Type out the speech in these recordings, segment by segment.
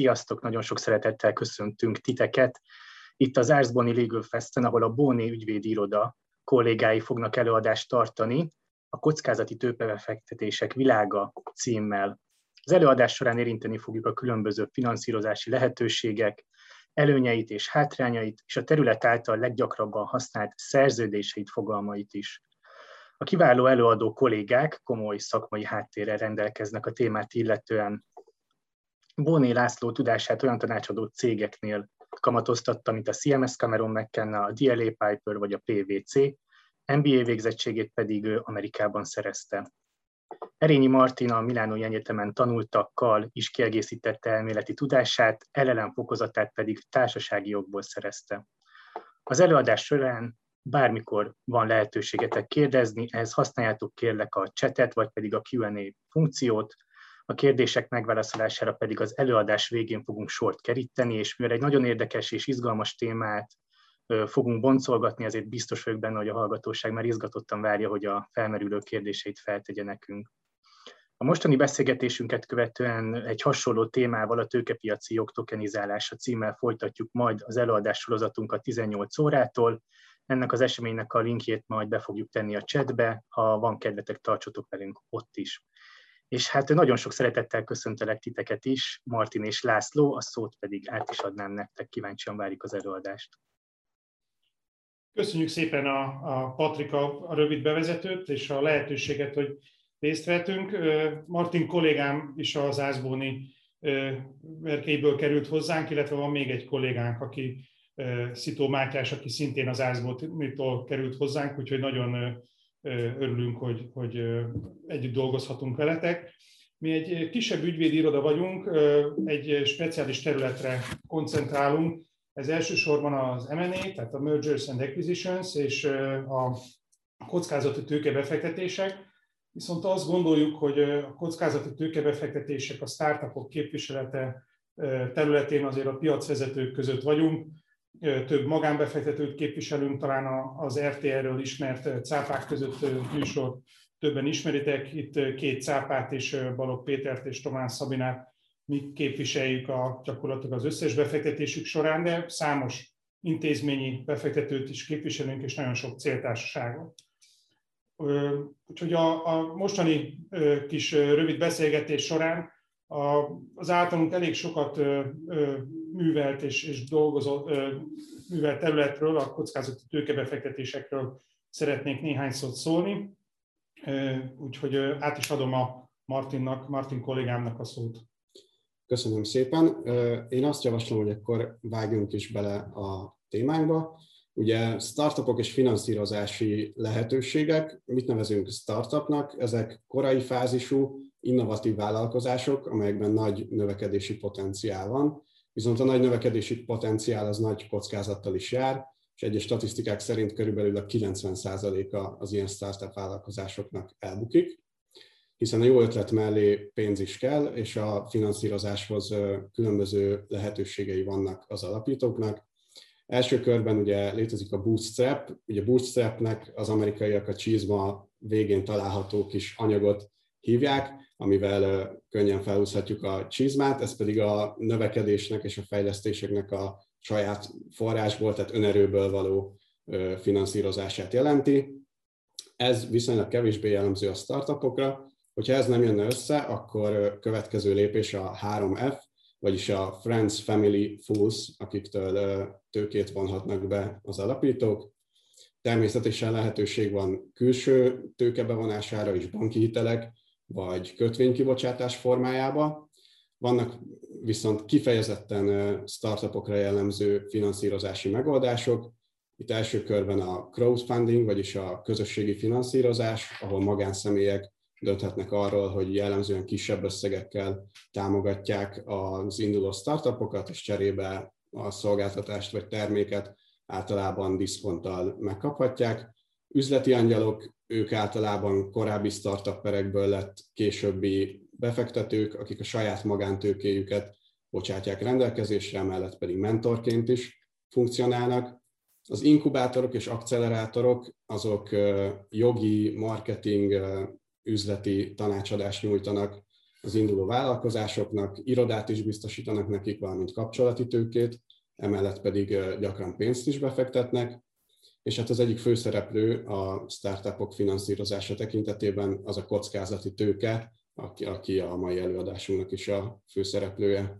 Sziasztok, nagyon sok szeretettel köszöntünk titeket. Itt az Árzboni Legal Festen, ahol a Bóni ügyvédi iroda kollégái fognak előadást tartani, a kockázati tőpebefektetések világa címmel. Az előadás során érinteni fogjuk a különböző finanszírozási lehetőségek, előnyeit és hátrányait, és a terület által leggyakrabban használt szerződéseit, fogalmait is. A kiváló előadó kollégák komoly szakmai háttérrel rendelkeznek a témát illetően. Bóné László tudását olyan tanácsadó cégeknél kamatoztatta, mint a CMS Cameron McKenna, a DLA Piper vagy a PVC, MBA végzettségét pedig ő Amerikában szerezte. Erényi Martina a Milánói Egyetemen tanultakkal is kiegészítette elméleti tudását, LLM fokozatát pedig társasági jogból szerezte. Az előadás során bármikor van lehetőségetek kérdezni, ehhez használjátok kérlek a chatet, vagy pedig a Q&A funkciót, a kérdések megválaszolására pedig az előadás végén fogunk sort keríteni, és mivel egy nagyon érdekes és izgalmas témát fogunk boncolgatni, ezért biztos vagyok benne, hogy a hallgatóság már izgatottan várja, hogy a felmerülő kérdéseit feltegye nekünk. A mostani beszélgetésünket követően egy hasonló témával a tőkepiaci jogtokenizálása címmel folytatjuk majd az előadás sorozatunkat 18 órától. Ennek az eseménynek a linkjét majd be fogjuk tenni a chatbe, ha van kedvetek, tartsatok velünk ott is. És hát nagyon sok szeretettel köszöntelek titeket is, Martin és László, a szót pedig át is adnám nektek, kíváncsian várjuk az előadást. Köszönjük szépen a, a Patrika a rövid bevezetőt és a lehetőséget, hogy részt vettünk. Martin kollégám is az Ászbóni verkeiből került hozzánk, illetve van még egy kollégánk, aki Szitó Mátyás, aki szintén az Ászbónitól került hozzánk, úgyhogy nagyon örülünk, hogy, hogy együtt dolgozhatunk veletek. Mi egy kisebb ügyvédi iroda vagyunk, egy speciális területre koncentrálunk, ez elsősorban az M&A, tehát a Mergers and Acquisitions és a kockázati tőkebefektetések, viszont azt gondoljuk, hogy a kockázati tőkebefektetések a startupok képviselete területén azért a piacvezetők között vagyunk, több magánbefektetőt képviselünk, talán az RTR-ről ismert cápák között műsor többen ismeritek, itt két cápát és Balog Pétert és Tomás Szabinát mi képviseljük a, gyakorlatilag az összes befektetésük során, de számos intézményi befektetőt is képviselünk, és nagyon sok céltársaságot. Úgyhogy a, a mostani kis rövid beszélgetés során az általunk elég sokat művelt és, és dolgozott művelt területről, a kockázati tőkebefektetésekről szeretnék néhány szót szólni. Úgyhogy át is adom a Martinnak, Martin kollégámnak a szót. Köszönöm szépen. Én azt javaslom, hogy akkor vágjunk is bele a témánkba. Ugye startupok és finanszírozási lehetőségek, mit nevezünk startupnak? Ezek korai fázisú, innovatív vállalkozások, amelyekben nagy növekedési potenciál van, viszont a nagy növekedési potenciál az nagy kockázattal is jár, és egyes statisztikák szerint körülbelül a 90%-a az ilyen startup vállalkozásoknak elbukik hiszen a jó ötlet mellé pénz is kell, és a finanszírozáshoz különböző lehetőségei vannak az alapítóknak. Első körben ugye létezik a bootstrap, ugye bootstrapnek az amerikaiak a csizma végén található kis anyagot hívják, amivel könnyen felhúzhatjuk a csizmát, ez pedig a növekedésnek és a fejlesztéseknek a saját forrásból, tehát önerőből való finanszírozását jelenti. Ez viszonylag kevésbé jellemző a startupokra, Hogyha ez nem jönne össze, akkor következő lépés a 3F, vagyis a Friends, Family, Fools, akiktől tőkét vonhatnak be az alapítók. Természetesen lehetőség van külső tőke bevonására is banki hitelek, vagy kötvénykibocsátás formájába. Vannak viszont kifejezetten startupokra jellemző finanszírozási megoldások. Itt első körben a crowdfunding, vagyis a közösségi finanszírozás, ahol magánszemélyek dönthetnek arról, hogy jellemzően kisebb összegekkel támogatják az induló startupokat, és cserébe a szolgáltatást vagy terméket általában diszkonttal megkaphatják. Üzleti angyalok, ők általában korábbi startupperekből lett későbbi befektetők, akik a saját magántőkéjüket bocsátják rendelkezésre, mellett pedig mentorként is funkcionálnak. Az inkubátorok és accelerátorok azok jogi, marketing, üzleti tanácsadást nyújtanak az induló vállalkozásoknak, irodát is biztosítanak nekik, valamint kapcsolati tőkét, emellett pedig gyakran pénzt is befektetnek, és hát az egyik főszereplő a startupok finanszírozása tekintetében az a kockázati tőke, aki, aki a mai előadásunknak is a főszereplője.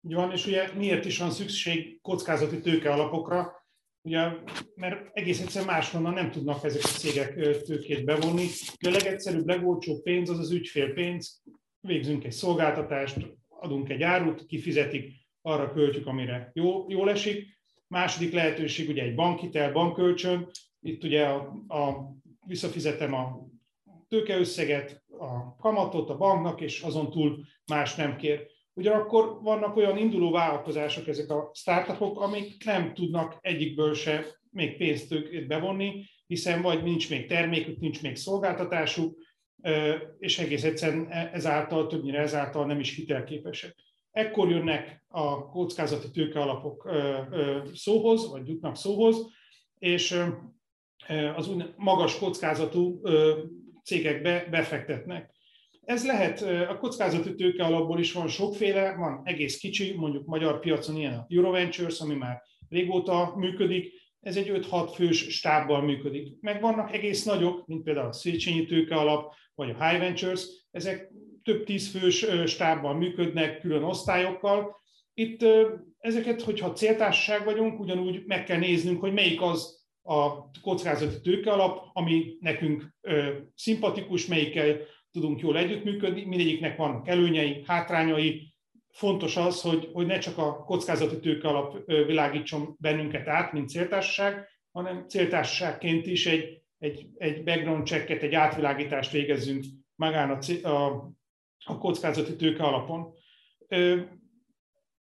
Ugye van, és ugye miért is van szükség kockázati tőke alapokra? Ugye, mert egész egyszerűen máshonnan nem tudnak ezek a cégek tőkét bevonni. A legegyszerűbb, legolcsóbb pénz az az ügyfélpénz. Végzünk egy szolgáltatást, adunk egy árut, kifizetik, arra költjük, amire jó, jól esik. Második lehetőség ugye egy bankhitel, bankkölcsön. Itt ugye a, a, visszafizetem a tőkeösszeget, a kamatot a banknak, és azon túl más nem kér. Ugyanakkor vannak olyan induló vállalkozások, ezek a startupok, amik nem tudnak egyikből se még pénzt bevonni, hiszen vagy nincs még termékük, nincs még szolgáltatásuk, és egész egyszerűen e, ezáltal, többnyire ezáltal nem is hitelképesek. Ekkor jönnek a kockázati tőkealapok szóhoz, vagy jutnak szóhoz, és az magas kockázatú cégekbe befektetnek. Ez lehet, a kockázati tőke alapból is van sokféle, van egész kicsi, mondjuk magyar piacon ilyen a Euroventures, ami már régóta működik, ez egy 5-6 fős stábbal működik. Meg vannak egész nagyok, mint például a Széchenyi tőke alap, vagy a High Ventures, ezek több tíz fős stábbal működnek, külön osztályokkal. Itt ezeket, hogyha céltársaság vagyunk, ugyanúgy meg kell néznünk, hogy melyik az a kockázati tőke alap, ami nekünk szimpatikus, melyikkel tudunk jól együttműködni, mindegyiknek vannak előnyei, hátrányai. Fontos az, hogy, hogy ne csak a kockázati tőke alap világítson bennünket át, mint céltársaság, hanem céltársaságként is egy, egy, egy background checket, egy átvilágítást végezzünk magán a, a, a kockázati tőke alapon.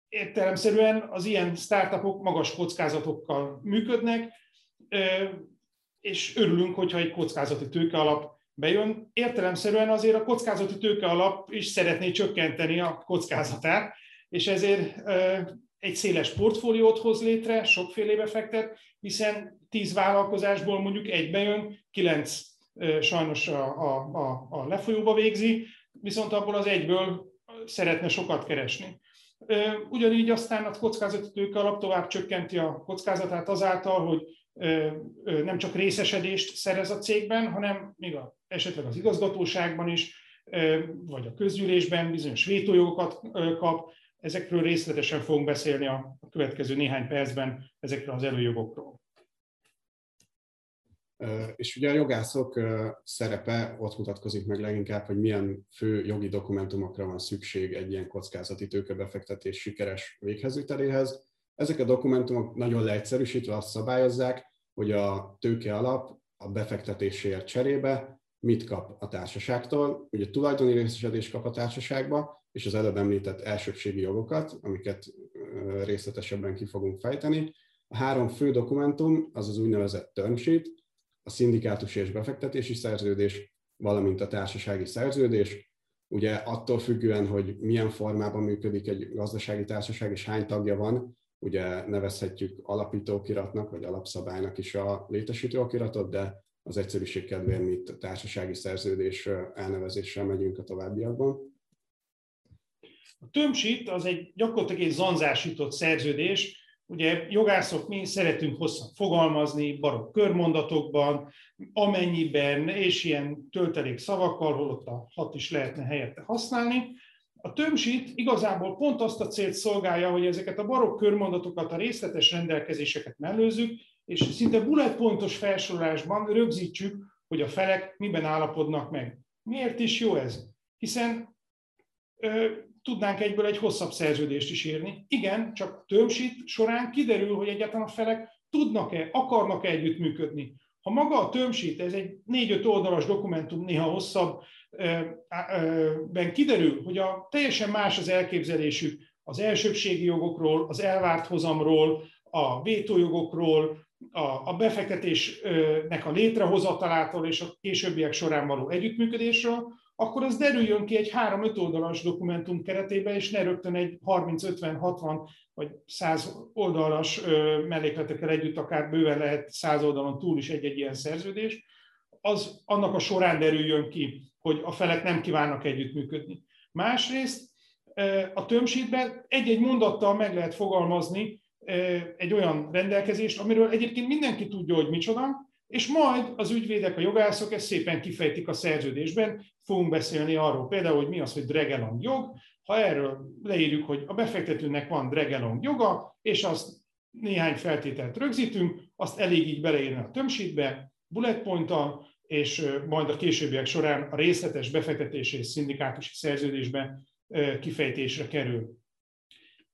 Értelemszerűen az ilyen startupok magas kockázatokkal működnek, és örülünk, hogyha egy kockázati tőke alap bejön. Értelemszerűen azért a kockázati tőke alap is szeretné csökkenteni a kockázatát, és ezért egy széles portfóliót hoz létre, sokfélébe fektet, hiszen tíz vállalkozásból mondjuk egy bejön, kilenc sajnos a, a, a, a lefolyóba végzi, viszont abból az egyből szeretne sokat keresni. Ugyanígy aztán a kockázati tőke alap tovább csökkenti a kockázatát azáltal, hogy nem csak részesedést szerez a cégben, hanem még a, esetleg az igazgatóságban is, vagy a közgyűlésben bizonyos vétójogokat kap. Ezekről részletesen fogunk beszélni a következő néhány percben, ezekről az előjogokról. És ugye a jogászok szerepe ott mutatkozik meg leginkább, hogy milyen fő jogi dokumentumokra van szükség egy ilyen kockázati tőkebefektetés sikeres véghezviteléhez. Ezek a dokumentumok nagyon leegyszerűsítve azt szabályozzák, hogy a tőke alap a befektetésért cserébe mit kap a társaságtól. Ugye tulajdoni részesedés kap a társaságba, és az előbb említett elsőbségi jogokat, amiket részletesebben ki fogunk fejteni. A három fő dokumentum az az úgynevezett term sheet, a szindikátus és befektetési szerződés, valamint a társasági szerződés. Ugye attól függően, hogy milyen formában működik egy gazdasági társaság és hány tagja van, ugye nevezhetjük alapítókiratnak vagy alapszabálynak is a létesítő okiratot, de az egyszerűség kedvéért itt társasági szerződés elnevezéssel megyünk a továbbiakban. A tömsít az egy gyakorlatilag egy zanzásított szerződés, Ugye jogászok mi szeretünk hosszan fogalmazni, barokk körmondatokban, amennyiben, és ilyen töltelék szavakkal, holott a hat is lehetne helyette használni. A tömsít igazából pont azt a célt szolgálja, hogy ezeket a barokk körmondatokat, a részletes rendelkezéseket mellőzzük, és szinte bullet pontos felsorolásban rögzítsük, hogy a felek miben állapodnak meg. Miért is jó ez? Hiszen tudnánk egyből egy hosszabb szerződést is írni. Igen, csak tömsít során kiderül, hogy egyáltalán a felek tudnak-e, akarnak-e együttműködni. Ha maga a tömsít, ez egy négy-öt oldalas dokumentum, néha hosszabb, ben kiderül, hogy a teljesen más az elképzelésük az elsőbségi jogokról, az elvárt hozamról, a vétójogokról, a, a befektetésnek a létrehozatalától és a későbbiek során való együttműködésről, akkor az derüljön ki egy 3-5 oldalas dokumentum keretében, és ne rögtön egy 30-50-60 vagy 100 oldalas mellékletekkel együtt, akár bőven lehet 100 oldalon túl is egy-egy ilyen szerződés, az annak a során derüljön ki, hogy a felek nem kívánnak együttműködni. Másrészt a tömsítben egy-egy mondattal meg lehet fogalmazni egy olyan rendelkezést, amiről egyébként mindenki tudja, hogy micsoda, és majd az ügyvédek, a jogászok ezt szépen kifejtik a szerződésben, fogunk beszélni arról például, hogy mi az, hogy dregelong jog, ha erről leírjuk, hogy a befektetőnek van dregelong joga, és azt néhány feltételt rögzítünk, azt elég így beleírni a tömsítbe, bullet pointtal, és majd a későbbiek során a részletes befektetési és szindikátusi szerződésbe kifejtésre kerül.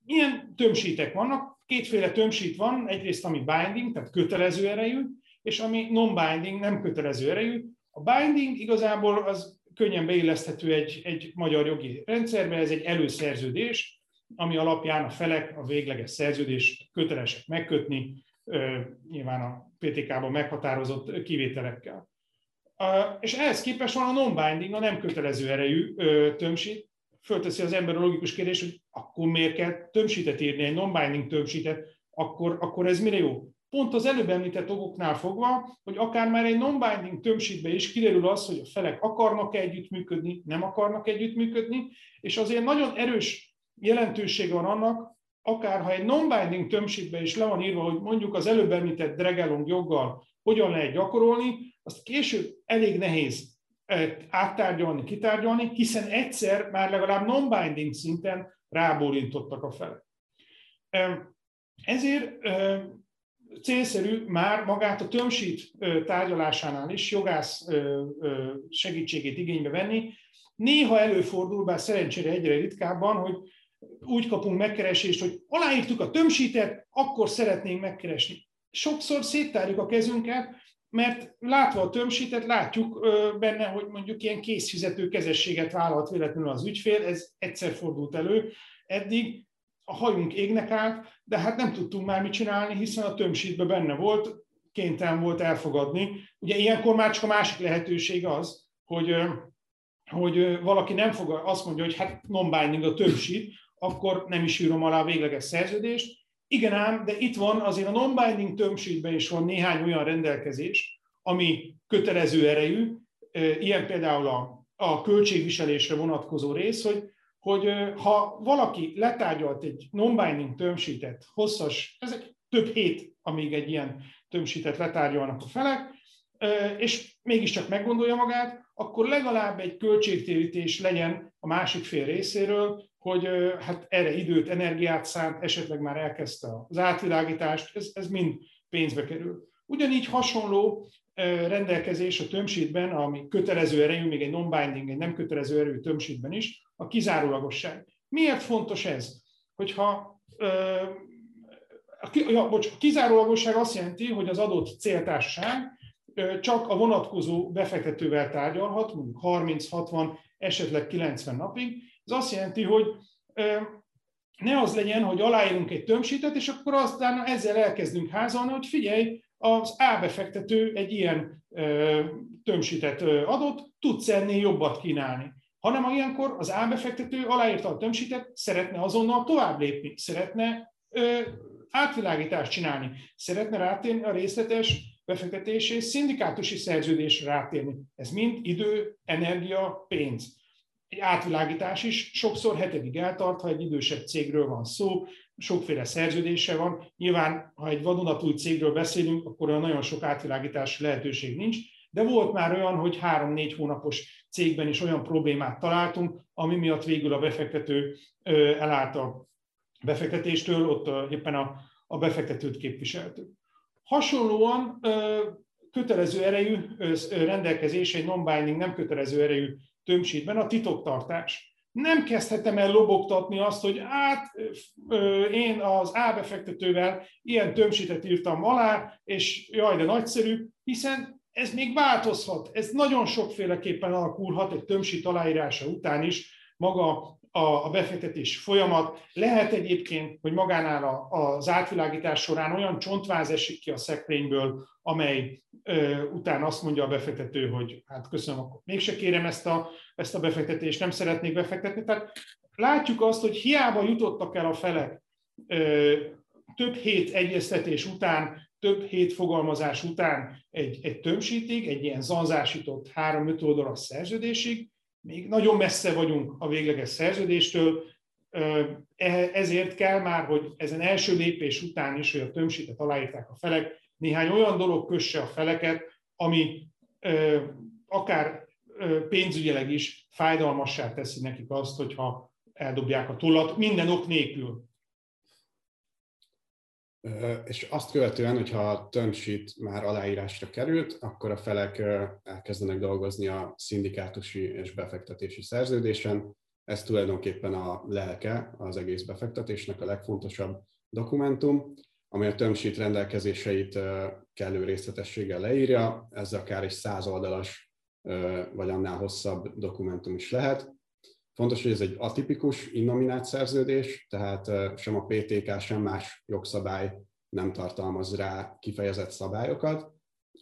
Milyen tömsítek vannak? Kétféle tömsít van, egyrészt ami binding, tehát kötelező erejű, és ami non-binding, nem kötelező erejű. A binding igazából az könnyen beilleszthető egy, egy magyar jogi rendszerbe, ez egy előszerződés, ami alapján a felek a végleges szerződést kötelesek megkötni, nyilván a PTK-ban meghatározott kivételekkel. És ehhez képest van a non-binding, a nem kötelező erejű tömsít. Fölteszi az ember a logikus kérdés, hogy akkor miért kell tömsítet írni, egy non-binding tömsítet, akkor, akkor ez mire jó? Pont az előbb említett okoknál fogva, hogy akár már egy non-binding tömsítbe is kiderül az, hogy a felek akarnak együttműködni, nem akarnak együttműködni, és azért nagyon erős jelentősége van annak, akár ha egy non-binding tömsítbe is le van írva, hogy mondjuk az előbb említett dregelong joggal hogyan lehet gyakorolni, azt később elég nehéz áttárgyalni, kitárgyalni, hiszen egyszer már legalább non-binding szinten rábólintottak a felek. Ezért célszerű már magát a tömsít tárgyalásánál is jogász segítségét igénybe venni. Néha előfordul, bár szerencsére egyre ritkábban, hogy úgy kapunk megkeresést, hogy aláírtuk a tömsítet, akkor szeretnénk megkeresni. Sokszor széttárjuk a kezünket, mert látva a tömsítet, látjuk benne, hogy mondjuk ilyen készfizető kezességet vállalt véletlenül az ügyfél, ez egyszer fordult elő, eddig a hajunk égnek át, de hát nem tudtunk már mit csinálni, hiszen a tömsítben benne volt, kénytelen volt elfogadni. Ugye ilyenkor már csak a másik lehetőség az, hogy, hogy valaki nem fog, azt mondja, hogy hát non-binding a tömsít, akkor nem is írom alá a végleges szerződést. Igen ám, de itt van azért a non-binding tömsítben is van néhány olyan rendelkezés, ami kötelező erejű, ilyen például a, a költségviselésre vonatkozó rész, hogy hogy ha valaki letárgyalt egy non-binding tömsítet, hosszas, ezek több hét, amíg egy ilyen tömsítet letárgyalnak a felek, és mégiscsak meggondolja magát, akkor legalább egy költségtérítés legyen a másik fél részéről, hogy hát erre időt, energiát szánt, esetleg már elkezdte az átvilágítást, ez, ez mind pénzbe kerül. Ugyanígy hasonló rendelkezés a tömsítben, ami kötelező erejű, még egy non-binding, egy nem kötelező erejű tömsítben is, a kizárólagosság. Miért fontos ez? Hogyha ja, bocs, a kizárólagosság azt jelenti, hogy az adott céltársaság csak a vonatkozó befektetővel tárgyalhat, mondjuk 30-60, esetleg 90 napig. Ez azt jelenti, hogy ne az legyen, hogy aláírunk egy tömsítet, és akkor aztán ezzel elkezdünk házalni, hogy figyelj, az A egy ilyen tömsítet adott, tudsz ennél jobbat kínálni. Hanem ilyenkor az A befektető aláírta a tömsítet, szeretne azonnal tovább lépni, szeretne ö, átvilágítást csinálni, szeretne rátérni a részletes befektetési és szindikátusi szerződésre rátérni. Ez mind idő, energia, pénz. Egy átvilágítás is sokszor hetekig eltart, ha egy idősebb cégről van szó, sokféle szerződése van. Nyilván, ha egy vadonatúj cégről beszélünk, akkor olyan nagyon sok átvilágítási lehetőség nincs, de volt már olyan, hogy három-négy hónapos cégben is olyan problémát találtunk, ami miatt végül a befektető elállt a befektetéstől, ott éppen a, a befektetőt képviseltük. Hasonlóan kötelező erejű rendelkezés egy non-binding, nem kötelező erejű tömsítben a titoktartás nem kezdhetem el lobogtatni azt, hogy hát én az A ilyen tömsítet írtam alá, és jaj, de nagyszerű, hiszen ez még változhat, ez nagyon sokféleképpen alakulhat egy tömsít aláírása után is, maga a, befektetés folyamat. Lehet egyébként, hogy magánál az átvilágítás során olyan csontváz esik ki a szekrényből, amely ö, után azt mondja a befektető, hogy hát köszönöm, akkor mégse kérem ezt a, ezt a befektetést, nem szeretnék befektetni. Tehát látjuk azt, hogy hiába jutottak el a felek ö, több hét egyeztetés után, több hét fogalmazás után egy, egy tömsítig, egy ilyen zanzásított három-öt oldalas szerződésig, még nagyon messze vagyunk a végleges szerződéstől, e, ezért kell már, hogy ezen első lépés után is, hogy a tömsítet aláírták a felek, néhány olyan dolog kösse a feleket, ami akár pénzügyileg is fájdalmassá teszi nekik azt, hogyha eldobják a tollat, minden ok nélkül. És azt követően, hogyha a term sheet már aláírásra került, akkor a felek elkezdenek dolgozni a szindikátusi és befektetési szerződésen. Ez tulajdonképpen a lelke az egész befektetésnek, a legfontosabb dokumentum, ami a term sheet rendelkezéseit kellő részletességgel leírja. Ez akár egy száz oldalas vagy annál hosszabb dokumentum is lehet. Fontos, hogy ez egy atipikus innominált szerződés, tehát sem a PTK, sem más jogszabály nem tartalmaz rá kifejezett szabályokat.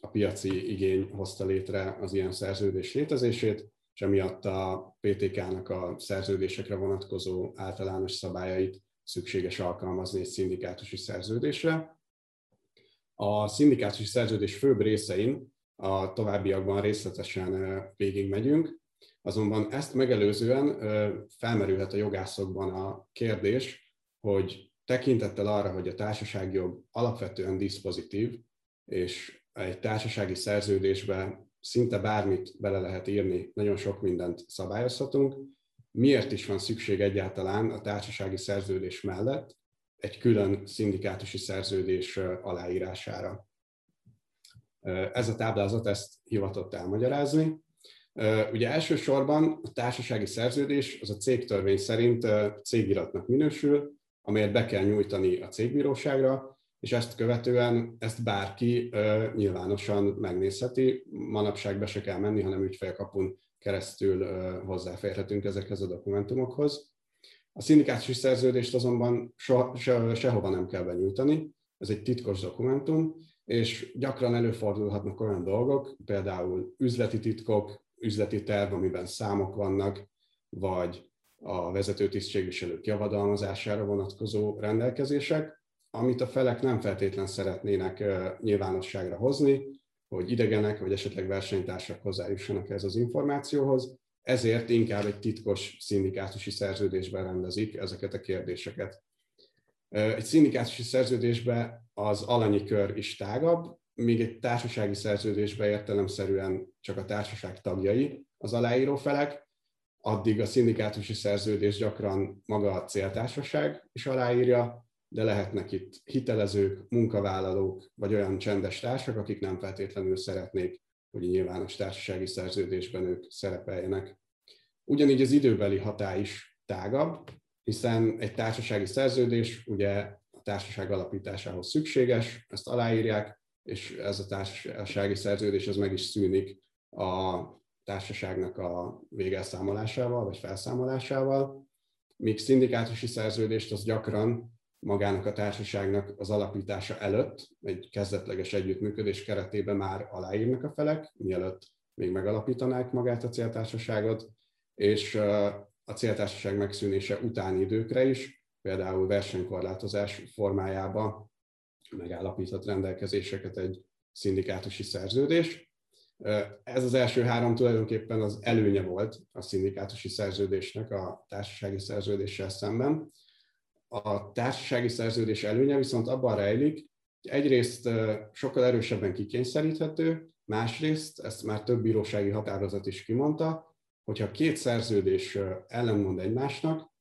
A piaci igény hozta létre az ilyen szerződés létezését, és emiatt a PTK-nak a szerződésekre vonatkozó általános szabályait szükséges alkalmazni egy szindikátusi szerződésre. A szindikátusi szerződés főbb részein a továbbiakban részletesen végigmegyünk, Azonban ezt megelőzően felmerülhet a jogászokban a kérdés, hogy tekintettel arra, hogy a társasági jog alapvetően diszpozitív, és egy társasági szerződésbe szinte bármit bele lehet írni, nagyon sok mindent szabályozhatunk, miért is van szükség egyáltalán a társasági szerződés mellett egy külön szindikátusi szerződés aláírására. Ez a táblázat ezt hivatott elmagyarázni. Ugye elsősorban a társasági szerződés az a cégtörvény szerint cégiratnak minősül, amelyet be kell nyújtani a cégbíróságra, és ezt követően ezt bárki nyilvánosan megnézheti. Manapság be se kell menni, hanem ügyfélkapun keresztül hozzáférhetünk ezekhez a dokumentumokhoz. A szindikátusi szerződést azonban soha, se, sehova nem kell benyújtani, ez egy titkos dokumentum, és gyakran előfordulhatnak olyan dolgok, például üzleti titkok, üzleti terv, amiben számok vannak, vagy a vezető tisztségviselők javadalmazására vonatkozó rendelkezések, amit a felek nem feltétlen szeretnének nyilvánosságra hozni, hogy idegenek vagy esetleg versenytársak hozzájussanak ez az információhoz, ezért inkább egy titkos szindikátusi szerződésben rendezik ezeket a kérdéseket. Egy szindikátusi szerződésben az alanyi kör is tágabb, míg egy társasági szerződésbe értelemszerűen csak a társaság tagjai az aláíró felek, addig a szindikátusi szerződés gyakran maga a céltársaság is aláírja, de lehetnek itt hitelezők, munkavállalók, vagy olyan csendes társak, akik nem feltétlenül szeretnék, hogy nyilvános társasági szerződésben ők szerepeljenek. Ugyanígy az időbeli hatály is tágabb, hiszen egy társasági szerződés ugye a társaság alapításához szükséges, ezt aláírják, és ez a társasági szerződés az meg is szűnik a társaságnak a végelszámolásával, vagy felszámolásával, míg szindikátusi szerződést az gyakran magának a társaságnak az alapítása előtt, egy kezdetleges együttműködés keretében már aláírnak a felek, mielőtt még megalapítanák magát a céltársaságot, és a céltársaság megszűnése utáni időkre is, például versenykorlátozás formájába megállapított rendelkezéseket egy szindikátusi szerződés. Ez az első három tulajdonképpen az előnye volt a szindikátusi szerződésnek a társasági szerződéssel szemben. A társasági szerződés előnye viszont abban rejlik, hogy egyrészt sokkal erősebben kikényszeríthető, másrészt, ezt már több bírósági határozat is kimondta, hogyha két szerződés ellenmond egymásnak,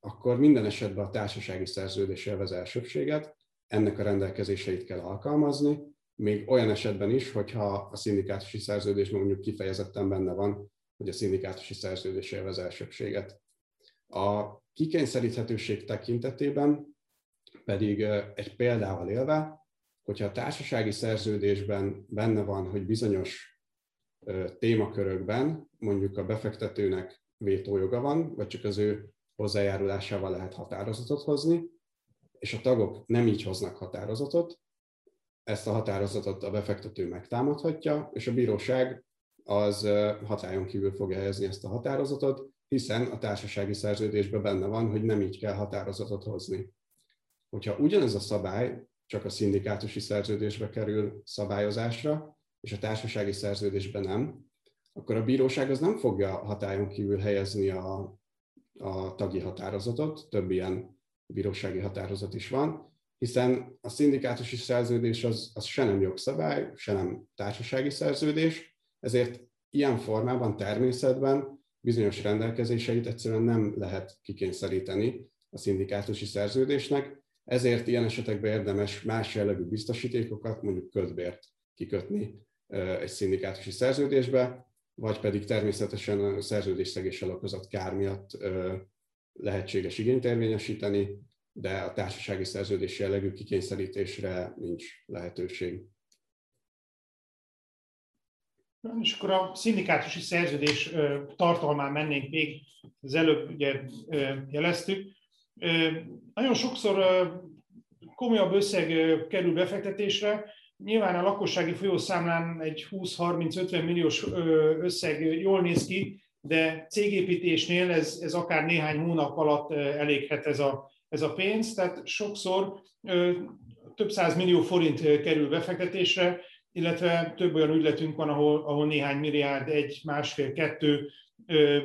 akkor minden esetben a társasági szerződés élvez elsőbséget, ennek a rendelkezéseit kell alkalmazni, még olyan esetben is, hogyha a szindikátusi szerződésben mondjuk kifejezetten benne van, hogy a szindikátusi szerződés élvez elsőbséget. A kikényszeríthetőség tekintetében pedig egy példával élve, hogyha a társasági szerződésben benne van, hogy bizonyos témakörökben mondjuk a befektetőnek vétójoga van, vagy csak az ő hozzájárulásával lehet határozatot hozni, és a tagok nem így hoznak határozatot, ezt a határozatot a befektető megtámadhatja, és a bíróság az hatályon kívül fogja helyezni ezt a határozatot, hiszen a társasági szerződésben benne van, hogy nem így kell határozatot hozni. Hogyha ugyanez a szabály csak a szindikátusi szerződésbe kerül szabályozásra, és a társasági szerződésben nem, akkor a bíróság az nem fogja hatályon kívül helyezni a, a tagi határozatot, több ilyen bírósági határozat is van, hiszen a szindikátusi szerződés az, az se nem jogszabály, se nem társasági szerződés, ezért ilyen formában, természetben bizonyos rendelkezéseit egyszerűen nem lehet kikényszeríteni a szindikátusi szerződésnek, ezért ilyen esetekben érdemes más jellegű biztosítékokat, mondjuk ködbért kikötni egy szindikátusi szerződésbe, vagy pedig természetesen a szerződésszegéssel okozott kár miatt lehetséges igényt érvényesíteni, de a társasági szerződés jellegű kikényszerítésre nincs lehetőség. És akkor a szindikátusi szerződés tartalmán mennénk még, az előbb ugye jeleztük. Nagyon sokszor komolyabb összeg kerül befektetésre, nyilván a lakossági folyószámlán egy 20-30-50 milliós összeg jól néz ki, de cégépítésnél ez, ez akár néhány hónap alatt eléghet ez a, ez a pénz, tehát sokszor több száz millió forint kerül befektetésre, illetve több olyan ügyletünk van, ahol, ahol néhány milliárd, egy, másfél, kettő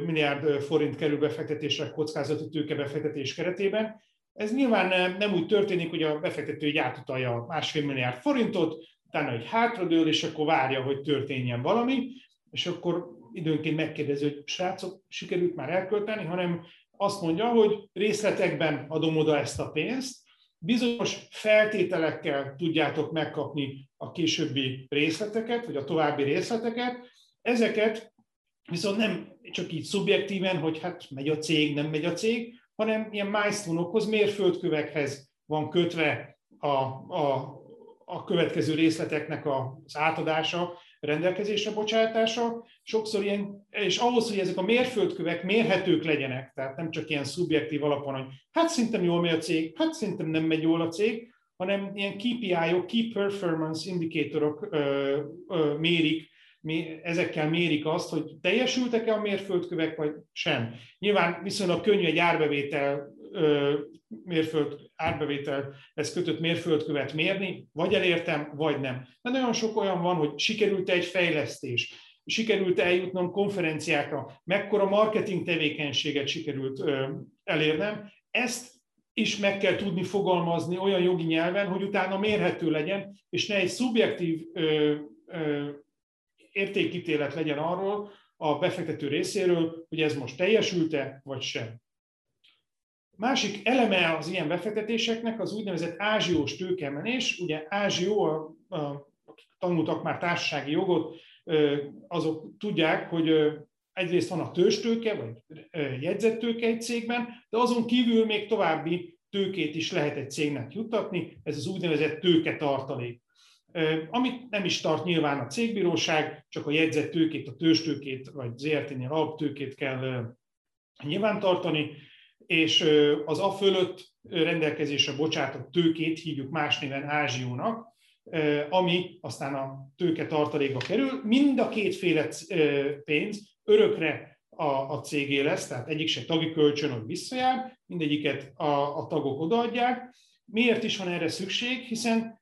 milliárd forint kerül befektetésre kockázati tőkebefektetés keretében. Ez nyilván nem úgy történik, hogy a befektető egy átutalja másfél milliárd forintot, utána egy hátradől, és akkor várja, hogy történjen valami, és akkor időnként megkérdezi, hogy srácok, sikerült már elkölteni, hanem azt mondja, hogy részletekben adom oda ezt a pénzt, bizonyos feltételekkel tudjátok megkapni a későbbi részleteket, vagy a további részleteket. Ezeket viszont nem csak így szubjektíven, hogy hát megy a cég, nem megy a cég, hanem ilyen milestone-okhoz, mérföldkövekhez van kötve a, a, a következő részleteknek az átadása, rendelkezésre bocsátása. Sokszor ilyen, és ahhoz, hogy ezek a mérföldkövek mérhetők legyenek, tehát nem csak ilyen szubjektív alapon, hogy hát szerintem jól megy a cég, hát szerintem nem megy jól a cég, hanem ilyen KPI-ok, Key Performance Indicatorok ö, ö, mérik, ezekkel mérik azt, hogy teljesültek-e a mérföldkövek, vagy sem. Nyilván viszonylag könnyű egy árbevétel mérföld, ez kötött mérföldkövet mérni, vagy elértem, vagy nem. De nagyon sok olyan van, hogy sikerült egy fejlesztés, sikerült eljutnom konferenciákra, mekkora marketing tevékenységet sikerült elérnem. Ezt is meg kell tudni fogalmazni olyan jogi nyelven, hogy utána mérhető legyen, és ne egy szubjektív ö, ö, értékítélet legyen arról a befektető részéről, hogy ez most teljesült-e, vagy sem. Másik eleme az ilyen befektetéseknek az úgynevezett ázsiós tőkemenés. Ugye ázsió, akik tanultak már társasági jogot, azok tudják, hogy egyrészt van a tőstőke, vagy jegyzettőke egy cégben, de azon kívül még további tőkét is lehet egy cégnek juttatni, ez az úgynevezett tőketartalék. Amit nem is tart nyilván a cégbíróság, csak a jegyzett tőkét, a tőstőkét, vagy ZRT-nél alaptőkét kell nyilván tartani, és az a fölött rendelkezésre bocsátott tőkét hívjuk más néven ázsiónak, ami aztán a tőke tartalékba kerül. Mind a kétféle pénz örökre a, a cégé lesz, tehát egyik se tagi kölcsön, hogy visszajár, mindegyiket a, a tagok odaadják. Miért is van erre szükség? Hiszen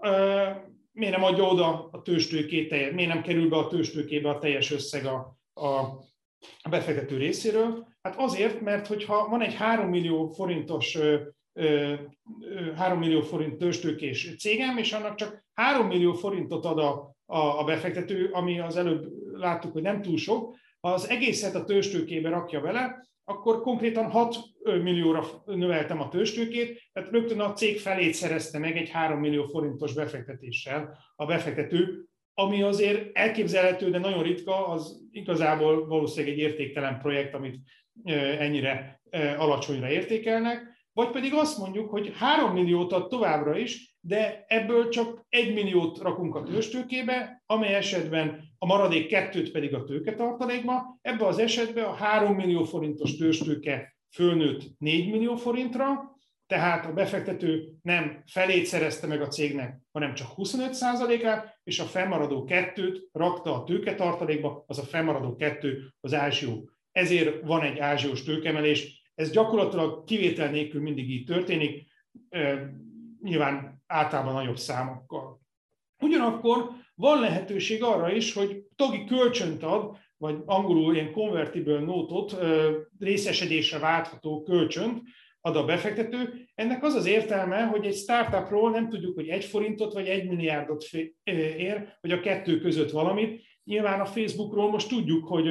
ö, miért nem adja oda a tőstőkét, miért nem kerül be a tőstőkébe a teljes összeg a, a befektető részéről? Hát azért, mert hogyha van egy 3 millió forintos 3 millió forint tőstőkés cégem, és annak csak 3 millió forintot ad a, a, befektető, ami az előbb láttuk, hogy nem túl sok, ha az egészet a tőstőkébe rakja vele, akkor konkrétan 6 millióra növeltem a tőstőkét, tehát rögtön a cég felét szerezte meg egy 3 millió forintos befektetéssel a befektető, ami azért elképzelhető, de nagyon ritka, az igazából valószínűleg egy értéktelen projekt, amit ennyire alacsonyra értékelnek, vagy pedig azt mondjuk, hogy 3 milliót ad továbbra is, de ebből csak 1 milliót rakunk a tőstőkébe, amely esetben a maradék kettőt pedig a tőketartalékba. Ebben az esetben a 3 millió forintos tőstőke fölnőtt 4 millió forintra, tehát a befektető nem felét szerezte meg a cégnek, hanem csak 25%-át, és a fennmaradó kettőt rakta a tőketartalékba, az a fennmaradó kettő az ázsió ezért van egy ázsiós tőkemelés. Ez gyakorlatilag kivétel nélkül mindig így történik, nyilván általában nagyobb számokkal. Ugyanakkor van lehetőség arra is, hogy tagi kölcsönt ad, vagy angolul ilyen convertible notot, részesedésre váltható kölcsönt ad a befektető. Ennek az az értelme, hogy egy startupról nem tudjuk, hogy egy forintot vagy egy milliárdot ér, vagy a kettő között valamit. Nyilván a Facebookról most tudjuk, hogy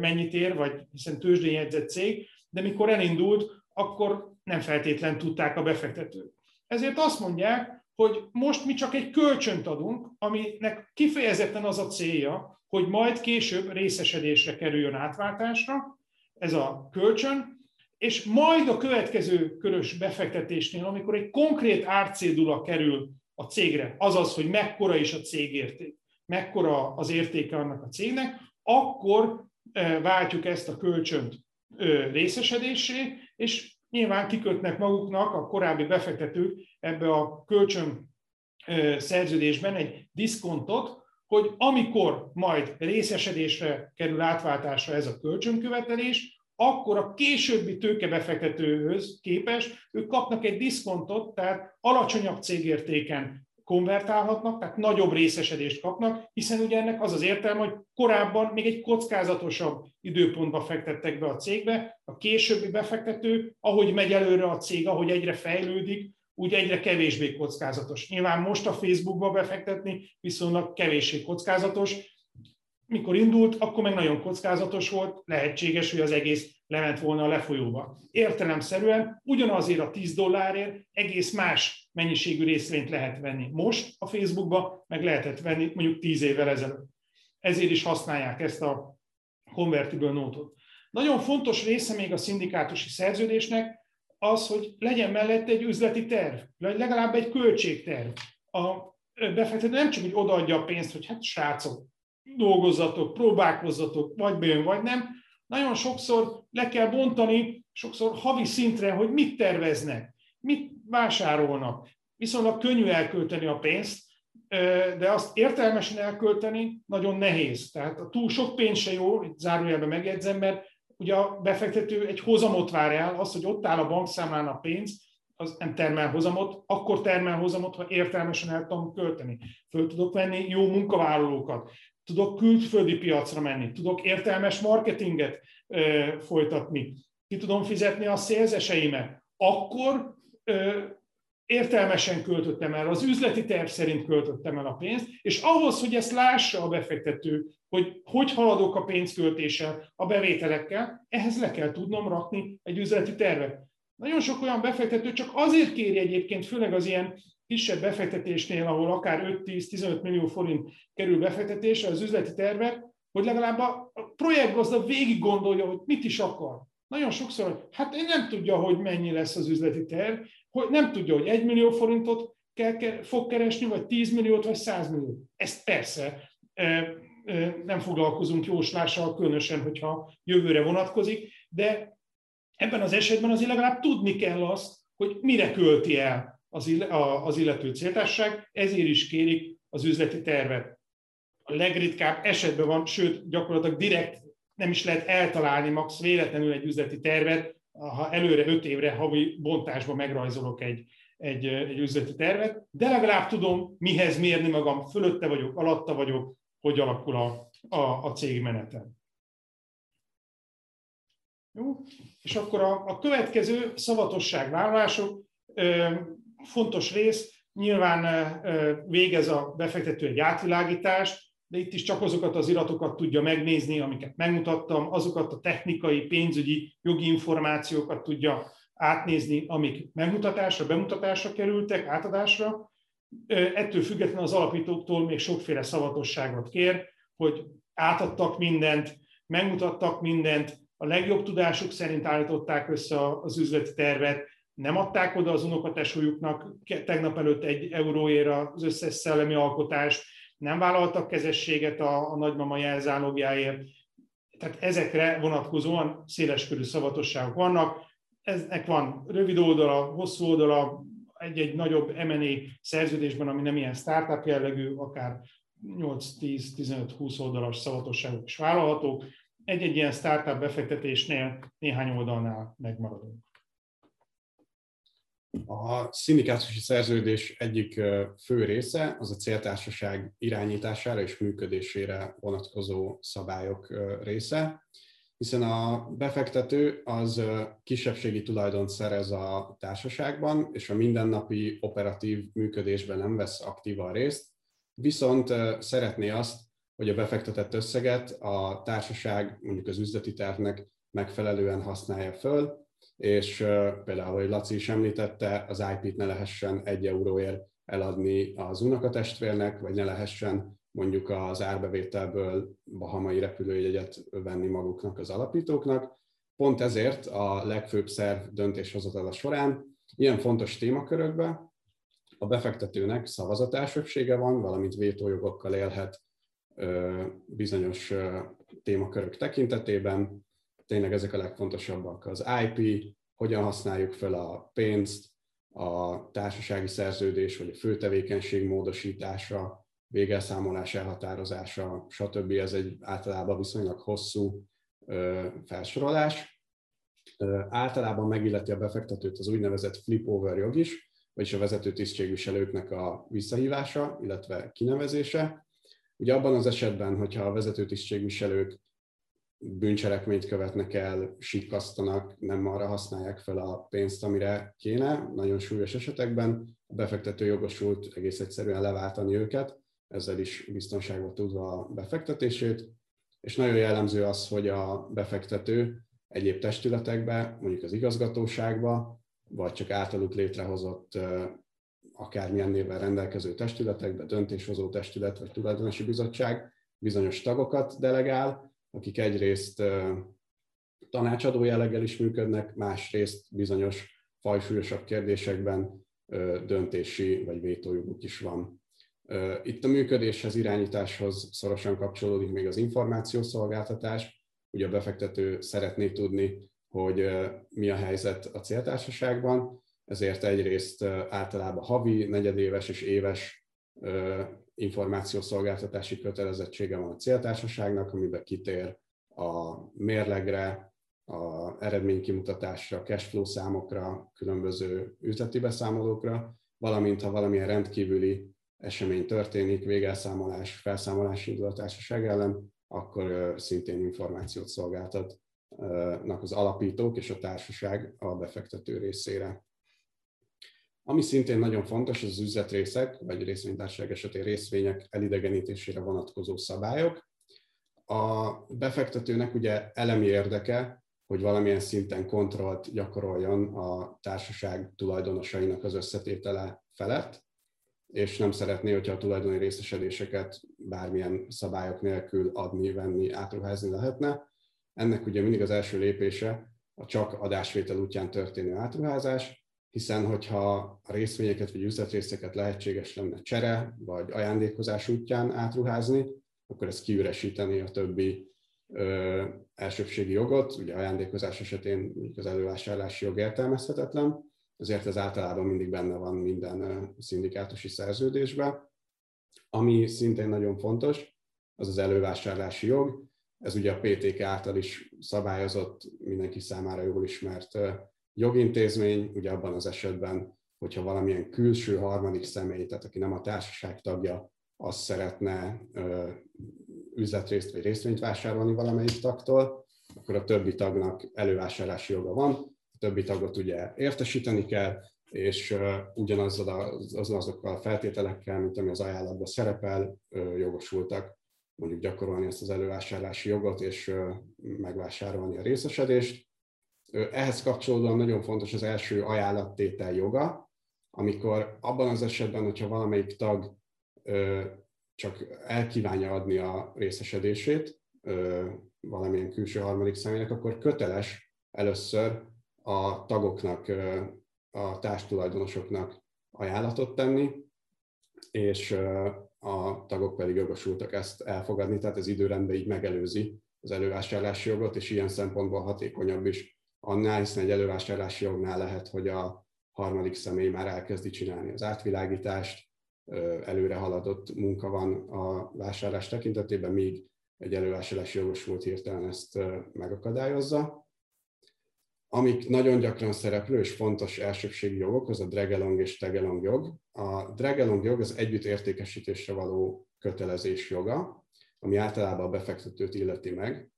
mennyit ér, vagy hiszen tőzsdén jegyzett cég, de mikor elindult, akkor nem feltétlen tudták a befektetők. Ezért azt mondják, hogy most mi csak egy kölcsönt adunk, aminek kifejezetten az a célja, hogy majd később részesedésre kerüljön átváltásra, ez a kölcsön, és majd a következő körös befektetésnél, amikor egy konkrét árcédula kerül a cégre, azaz, hogy mekkora is a cégérték, mekkora az értéke annak a cégnek, akkor váltjuk ezt a kölcsönt részesedésé, és nyilván kikötnek maguknak a korábbi befektetők ebbe a kölcsön szerződésben egy diszkontot, hogy amikor majd részesedésre kerül átváltásra ez a kölcsönkövetelés, akkor a későbbi tőkebefektetőhöz képes ők kapnak egy diszkontot, tehát alacsonyabb cégértéken konvertálhatnak, tehát nagyobb részesedést kapnak, hiszen ugye ennek az az értelme, hogy korábban még egy kockázatosabb időpontba fektettek be a cégbe, a későbbi befektető, ahogy megy előre a cég, ahogy egyre fejlődik, úgy egyre kevésbé kockázatos. Nyilván most a Facebookba befektetni viszonylag kevéssé kockázatos, mikor indult, akkor meg nagyon kockázatos volt, lehetséges, hogy az egész lement volna a lefolyóba. Értelemszerűen ugyanazért a 10 dollárért egész más mennyiségű részvényt lehet venni. Most a Facebookba meg lehetett venni mondjuk 10 évvel ezelőtt. Ezért is használják ezt a convertible notot. Nagyon fontos része még a szindikátusi szerződésnek az, hogy legyen mellette egy üzleti terv, vagy legalább egy költségterv. A befektető nem csak úgy odaadja a pénzt, hogy hát srácok, dolgozzatok, próbálkozzatok, vagy bejön, vagy nem. Nagyon sokszor le kell bontani, sokszor havi szintre, hogy mit terveznek, mit vásárolnak. Viszonylag könnyű elkölteni a pénzt, de azt értelmesen elkölteni nagyon nehéz. Tehát a túl sok pénz se jó, itt zárójelben megjegyzem, mert ugye a befektető egy hozamot vár el, az, hogy ott áll a bankszámlán a pénz, az nem termel hozamot, akkor termel hozamot, ha értelmesen el tudom költeni. Föl tudok venni jó munkavállalókat, tudok külföldi piacra menni, tudok értelmes marketinget ö, folytatni, ki tudom fizetni a szélzeseimet, akkor ö, értelmesen költöttem el, az üzleti terv szerint költöttem el a pénzt, és ahhoz, hogy ezt lássa a befektető, hogy hogy haladok a pénzköltéssel, a bevételekkel, ehhez le kell tudnom rakni egy üzleti tervet. Nagyon sok olyan befektető csak azért kéri egyébként, főleg az ilyen kisebb befektetésnél, ahol akár 5-10-15 millió forint kerül befektetésre az üzleti tervet, hogy legalább a projektgazda végig gondolja, hogy mit is akar. Nagyon sokszor, hát én nem tudja, hogy mennyi lesz az üzleti terv, hogy nem tudja, hogy 1 millió forintot kell, fog keresni, vagy 10 milliót, vagy 100 milliót. Ezt persze nem foglalkozunk jóslással, különösen, hogyha jövőre vonatkozik, de ebben az esetben azért legalább tudni kell azt, hogy mire költi el az illető céltársaság, ezért is kérik az üzleti tervet. A legritkább esetben van, sőt, gyakorlatilag direkt nem is lehet eltalálni max véletlenül egy üzleti tervet, ha előre öt évre havi bontásban megrajzolok egy, egy, egy üzleti tervet, de legalább tudom, mihez mérni magam, fölötte vagyok, alatta vagyok, hogy alakul a, a, a cég menetem. Jó? És akkor a, a következő szavatosságvállalások, fontos rész, nyilván végez a befektető egy átvilágítást, de itt is csak azokat az iratokat tudja megnézni, amiket megmutattam, azokat a technikai, pénzügyi, jogi információkat tudja átnézni, amik megmutatásra, bemutatásra kerültek, átadásra. Ettől függetlenül az alapítóktól még sokféle szavatosságot kér, hogy átadtak mindent, megmutattak mindent, a legjobb tudásuk szerint állították össze az üzleti tervet, nem adták oda az unokatesójuknak tegnap előtt egy euróért az összes szellemi alkotást, nem vállaltak kezességet a, a nagymama jelzálogjáért. Tehát ezekre vonatkozóan széleskörű szavatosságok vannak. Eznek van rövid oldala, hosszú oldala, egy-egy nagyobb M&A szerződésben, ami nem ilyen startup jellegű, akár 8-10-15-20 oldalas szavatosságok is vállalhatók. Egy-egy ilyen startup befektetésnél néhány oldalnál megmaradunk. A szindikátusi szerződés egyik fő része az a céltársaság irányítására és működésére vonatkozó szabályok része, hiszen a befektető az kisebbségi tulajdont szerez a társaságban, és a mindennapi operatív működésben nem vesz aktívan részt, viszont szeretné azt, hogy a befektetett összeget a társaság mondjuk az üzleti tervnek megfelelően használja föl, és például, ahogy Laci is említette, az IP-t ne lehessen egy euróért eladni az unokatestvérnek, vagy ne lehessen mondjuk az árbevételből bahamai repülőjegyet venni maguknak az alapítóknak. Pont ezért a legfőbb szerv döntéshozatala során ilyen fontos témakörökben a befektetőnek szavazatásöbbsége van, valamint vétójogokkal élhet bizonyos témakörök tekintetében, tényleg ezek a legfontosabbak. Az IP, hogyan használjuk fel a pénzt, a társasági szerződés vagy a főtevékenység módosítása, végelszámolás elhatározása, stb. Ez egy általában viszonylag hosszú felsorolás. Általában megilleti a befektetőt az úgynevezett flip-over jog is, vagyis a vezető tisztségviselőknek a visszahívása, illetve kinevezése. Ugye abban az esetben, hogyha a vezető tisztségviselők bűncselekményt követnek el, sikkasztanak, nem arra használják fel a pénzt, amire kéne. Nagyon súlyos esetekben a befektető jogosult egész egyszerűen leváltani őket, ezzel is biztonságba tudva a befektetését. És nagyon jellemző az, hogy a befektető egyéb testületekbe, mondjuk az igazgatóságba, vagy csak általuk létrehozott akármilyen névvel rendelkező testületekbe, döntéshozó testület vagy tulajdonosi bizottság bizonyos tagokat delegál, akik egyrészt tanácsadó jelleggel is működnek, másrészt bizonyos fajsúlyosabb kérdésekben döntési vagy vétójoguk is van. Itt a működéshez, irányításhoz szorosan kapcsolódik még az információszolgáltatás. Ugye a befektető szeretné tudni, hogy mi a helyzet a céltársaságban, ezért egyrészt általában havi, negyedéves és éves információszolgáltatási kötelezettsége van a céltársaságnak, amiben kitér a mérlegre, a eredménykimutatásra, cashflow számokra, különböző üzleti beszámolókra, valamint ha valamilyen rendkívüli esemény történik, végelszámolás, felszámolási indul a társaság ellen, akkor szintén információt szolgáltatnak az alapítók és a társaság a befektető részére. Ami szintén nagyon fontos, az, üzletrészek, vagy részvénytársaság esetén részvények elidegenítésére vonatkozó szabályok. A befektetőnek ugye elemi érdeke, hogy valamilyen szinten kontrollt gyakoroljon a társaság tulajdonosainak az összetétele felett, és nem szeretné, hogyha a tulajdoni részesedéseket bármilyen szabályok nélkül adni, venni, átruházni lehetne. Ennek ugye mindig az első lépése a csak adásvétel útján történő átruházás, hiszen hogyha a részvényeket vagy üzletrészeket lehetséges lenne csere vagy ajándékozás útján átruházni, akkor ez kiüresíteni a többi ö, elsőbségi jogot, ugye ajándékozás esetén az elővásárlási jog értelmezhetetlen, ezért ez általában mindig benne van minden szindikátusi szerződésben. Ami szintén nagyon fontos, az az elővásárlási jog. Ez ugye a PTK által is szabályozott, mindenki számára jól ismert jogintézmény, ugye abban az esetben, hogyha valamilyen külső harmadik személy, tehát aki nem a társaság tagja, az szeretne üzletrészt vagy részvényt vásárolni valamelyik tagtól, akkor a többi tagnak elővásárlási joga van, a többi tagot ugye értesíteni kell, és ugyanazzal az, azokkal a feltételekkel, mint ami az ajánlatban szerepel, jogosultak mondjuk gyakorolni ezt az elővásárlási jogot, és megvásárolni a részesedést. Ehhez kapcsolódóan nagyon fontos az első ajánlattétel joga, amikor abban az esetben, hogyha valamelyik tag csak elkívánja adni a részesedését valamilyen külső harmadik személynek, akkor köteles először a tagoknak, a társtulajdonosoknak ajánlatot tenni, és a tagok pedig jogosultak ezt elfogadni, tehát ez időrendben így megelőzi az elővásárlási jogot, és ilyen szempontból hatékonyabb is annál, hiszen egy elővásárlási jognál lehet, hogy a harmadik személy már elkezdi csinálni az átvilágítást, előre haladott munka van a vásárlás tekintetében, míg egy elővásárlási jogosult hirtelen ezt megakadályozza. Amik nagyon gyakran szereplő és fontos elsőbségi jogok, az a dragalong és tagalong jog. A dragalong jog az együtt értékesítésre való kötelezés joga, ami általában a befektetőt illeti meg.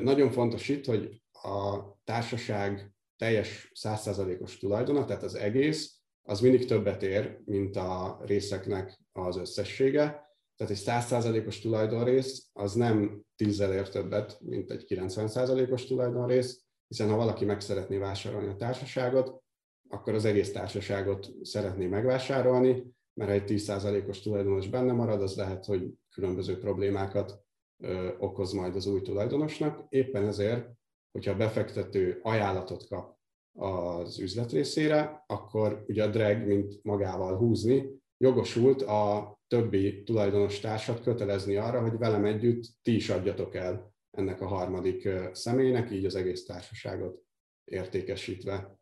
Nagyon fontos itt, hogy a társaság teljes százszázalékos tulajdona, tehát az egész, az mindig többet ér, mint a részeknek az összessége. Tehát egy 100%-os tulajdonrész az nem tízzel ér többet, mint egy 90%-os tulajdonrész, hiszen ha valaki meg szeretné vásárolni a társaságot, akkor az egész társaságot szeretné megvásárolni, mert ha egy 10%-os tulajdonos benne marad, az lehet, hogy különböző problémákat ö, okoz majd az új tulajdonosnak. Éppen ezért, hogyha a befektető ajánlatot kap az üzlet részére, akkor ugye a drag, mint magával húzni, jogosult a többi tulajdonos társat kötelezni arra, hogy velem együtt ti is adjatok el ennek a harmadik személynek, így az egész társaságot értékesítve.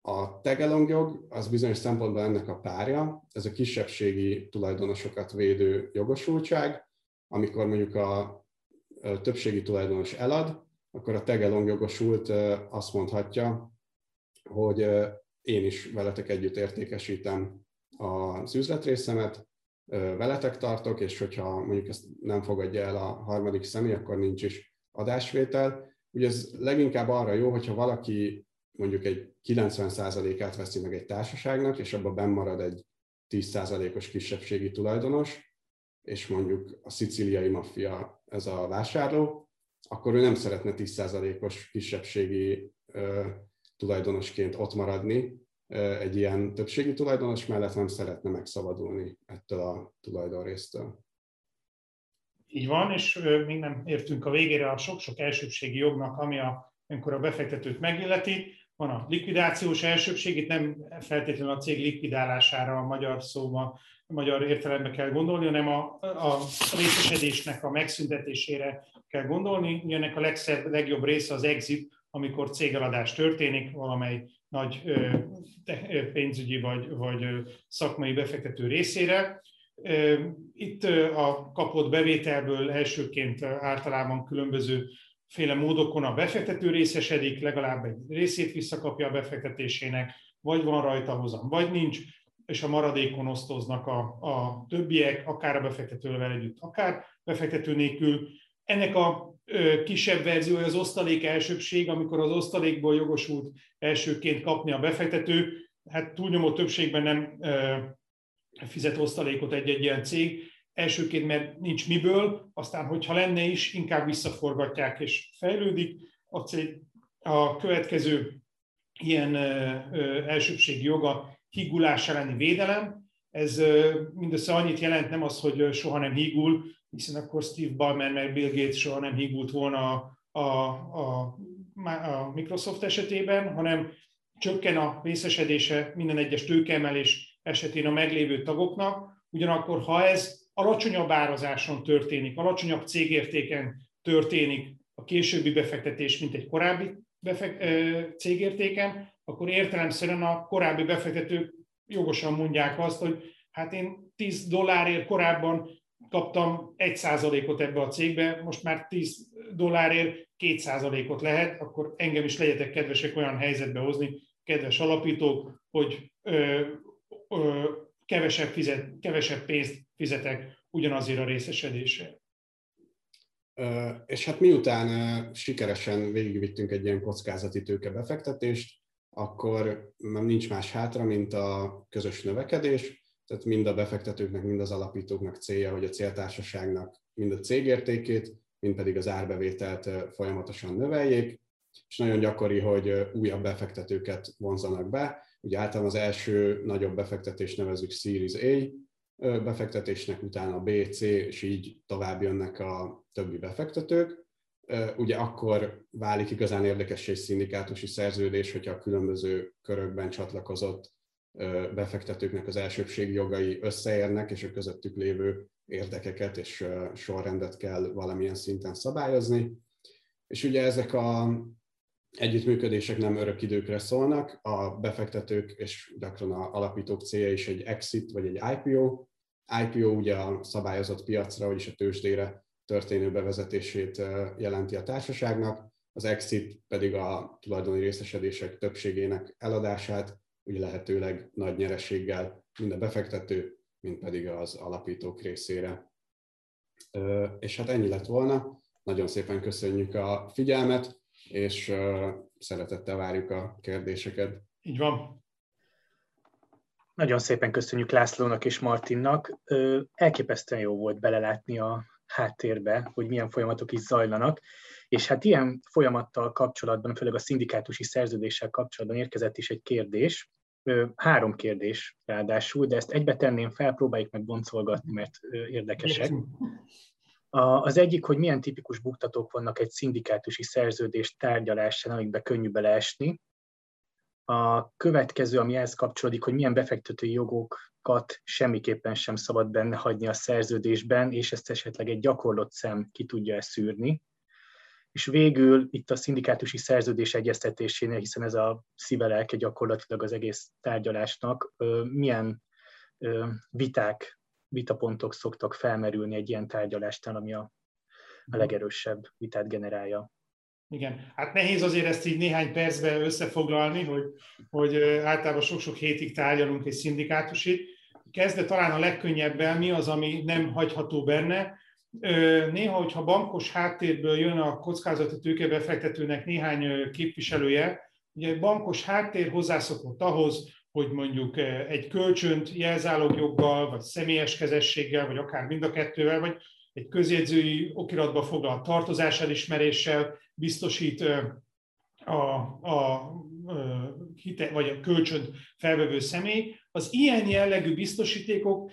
A tegelong jog az bizonyos szempontból ennek a párja, ez a kisebbségi tulajdonosokat védő jogosultság, amikor mondjuk a többségi tulajdonos elad, akkor a tegelong jogosult azt mondhatja, hogy én is veletek együtt értékesítem az üzletrészemet, veletek tartok, és hogyha mondjuk ezt nem fogadja el a harmadik személy, akkor nincs is adásvétel. Ugye ez leginkább arra jó, hogyha valaki mondjuk egy 90%-át veszi meg egy társaságnak, és abban benn marad egy 10%-os kisebbségi tulajdonos, és mondjuk a szicíliai maffia ez a vásárló, akkor ő nem szeretne 10%-os kisebbségi tulajdonosként ott maradni, egy ilyen többségi tulajdonos mellett nem szeretne megszabadulni ettől a tulajdonrésztől. Így van, és még nem értünk a végére a sok-sok elsőbségi jognak, ami a, amikor a befektetőt megilleti. Van a likvidációs elsőbség, itt nem feltétlenül a cég likvidálására a magyar szóba, a magyar értelembe kell gondolni, hanem a, a részesedésnek a megszüntetésére kell gondolni. Ennek a legszebb, legjobb része az exit, amikor cégeladás történik, valamely nagy pénzügyi vagy, vagy szakmai befektető részére. Itt a kapott bevételből elsőként általában különböző féle módokon a befektető részesedik, legalább egy részét visszakapja a befektetésének, vagy van rajta hozam, vagy nincs, és a maradékon osztoznak a, a többiek, akár a befektetővel együtt, akár befektető nélkül. Ennek a kisebb verziója az osztalék elsőbség, amikor az osztalékból jogosult elsőként kapni a befektető, hát túlnyomó többségben nem fizet osztalékot egy-egy ilyen cég, elsőként, mert nincs miből, aztán, hogyha lenne is, inkább visszaforgatják és fejlődik a cég. A következő ilyen elsőbségi joga higulás elleni védelem. Ez mindössze annyit jelent, nem az, hogy soha nem hígul, hiszen akkor Steve Ballmer meg Bill Gates soha nem hígult volna a, a, a, a Microsoft esetében, hanem csökken a részesedése minden egyes tőkeemelés esetén a meglévő tagoknak, ugyanakkor ha ez alacsonyabb árazáson történik, alacsonyabb cégértéken történik a későbbi befektetés, mint egy korábbi befek- cégértéken, akkor értelemszerűen a korábbi befektetők jogosan mondják azt, hogy hát én 10 dollárért korábban kaptam 1%-ot ebbe a cégbe, most már 10 dollárért 2%-ot lehet, akkor engem is legyetek kedvesek olyan helyzetbe hozni, kedves alapítók, hogy ö, ö, kevesebb, fizet, kevesebb pénzt fizetek ugyanazért a részesedésre. És hát miután sikeresen végigvittünk egy ilyen kockázati tőke befektetést, akkor nincs más hátra, mint a közös növekedés, tehát mind a befektetőknek, mind az alapítóknak célja, hogy a céltársaságnak mind a cégértékét, mind pedig az árbevételt folyamatosan növeljék, és nagyon gyakori, hogy újabb befektetőket vonzanak be. Ugye általában az első nagyobb befektetés nevezük Series A befektetésnek, utána B, C, és így tovább jönnek a többi befektetők. Ugye akkor válik igazán érdekes és szindikátusi szerződés, hogyha a különböző körökben csatlakozott befektetőknek az elsőbségi jogai összeérnek, és a közöttük lévő érdekeket és sorrendet kell valamilyen szinten szabályozni. És ugye ezek a együttműködések nem örök időkre szólnak, a befektetők és gyakran a alapítók célja is egy exit vagy egy IPO. IPO ugye a szabályozott piacra, vagyis a tőzsdére történő bevezetését jelenti a társaságnak, az exit pedig a tulajdoni részesedések többségének eladását, úgy lehetőleg nagy nyereséggel mind a befektető, mind pedig az alapítók részére. És hát ennyi lett volna. Nagyon szépen köszönjük a figyelmet, és szeretettel várjuk a kérdéseket. Így van. Nagyon szépen köszönjük Lászlónak és Martinnak. Elképesztően jó volt belelátni a háttérbe, hogy milyen folyamatok is zajlanak, és hát ilyen folyamattal kapcsolatban, főleg a szindikátusi szerződéssel kapcsolatban érkezett is egy kérdés, három kérdés ráadásul, de ezt egybe tenném fel, próbáljuk meg boncolgatni, mert érdekesek. Az egyik, hogy milyen tipikus buktatók vannak egy szindikátusi szerződés tárgyalásán, amikbe könnyű beleesni. A következő, ami ehhez kapcsolódik, hogy milyen befektetői jogokat semmiképpen sem szabad benne hagyni a szerződésben, és ezt esetleg egy gyakorlott szem ki tudja szűrni. És végül itt a szindikátusi szerződés egyeztetésénél, hiszen ez a szívelelke gyakorlatilag az egész tárgyalásnak, milyen viták, vitapontok szoktak felmerülni egy ilyen tárgyalásnál, ami a, a legerősebb vitát generálja. Igen, hát nehéz azért ezt így néhány percben összefoglalni, hogy, hogy általában sok-sok hétig tárgyalunk egy szindikátusit. Kezdve talán a legkönnyebben mi az, ami nem hagyható benne. Néha, hogyha bankos háttérből jön a kockázati tőkebefektetőnek néhány képviselője, ugye bankos háttér hozzászokott ahhoz, hogy mondjuk egy kölcsönt jelzálogjoggal, vagy személyes kezességgel, vagy akár mind a kettővel, vagy egy közjegyzői okiratba foglalt tartozás elismeréssel biztosít a, a, hite, vagy a kölcsönt felvevő személy. Az ilyen jellegű biztosítékok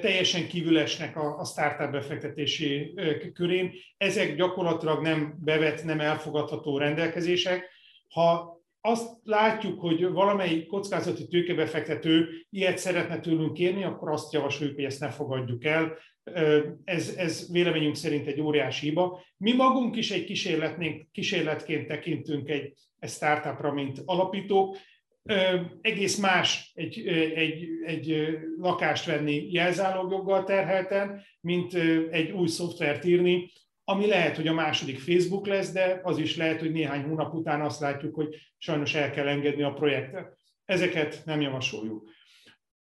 teljesen kívülesnek a, a startup befektetési körén. Ezek gyakorlatilag nem bevet, nem elfogadható rendelkezések. Ha azt látjuk, hogy valamelyik kockázati tőkebefektető ilyet szeretne tőlünk kérni, akkor azt javasoljuk, hogy ezt ne fogadjuk el. Ez, ez véleményünk szerint egy óriási hiba. Mi magunk is egy kísérletként tekintünk egy, egy startupra, mint alapítók. Egész más egy, egy, egy lakást venni jelzálogjoggal terhelten, mint egy új szoftvert írni, ami lehet, hogy a második Facebook lesz, de az is lehet, hogy néhány hónap után azt látjuk, hogy sajnos el kell engedni a projektet. Ezeket nem javasoljuk.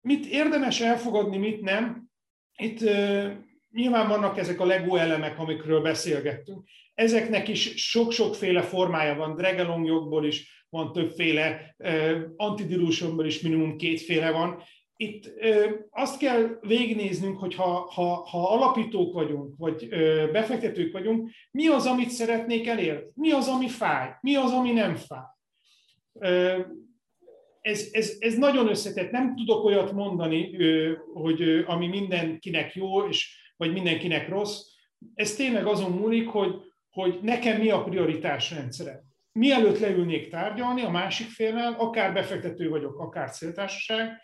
Mit érdemes elfogadni, mit nem? Itt uh, nyilván vannak ezek a LEGO elemek, amikről beszélgettünk. Ezeknek is sok-sokféle formája van, Dragalong jogból is van többféle, antidilutionból is minimum kétféle van, itt azt kell végignéznünk, hogy ha, ha, ha alapítók vagyunk, vagy befektetők vagyunk, mi az, amit szeretnék elérni? Mi az, ami fáj? Mi az, ami nem fáj? Ez, ez, ez nagyon összetett. Nem tudok olyat mondani, hogy ami mindenkinek jó, és, vagy mindenkinek rossz. Ez tényleg azon múlik, hogy, hogy nekem mi a prioritás rendszere. Mielőtt leülnék tárgyalni a másik félnel, akár befektető vagyok, akár céltársaság,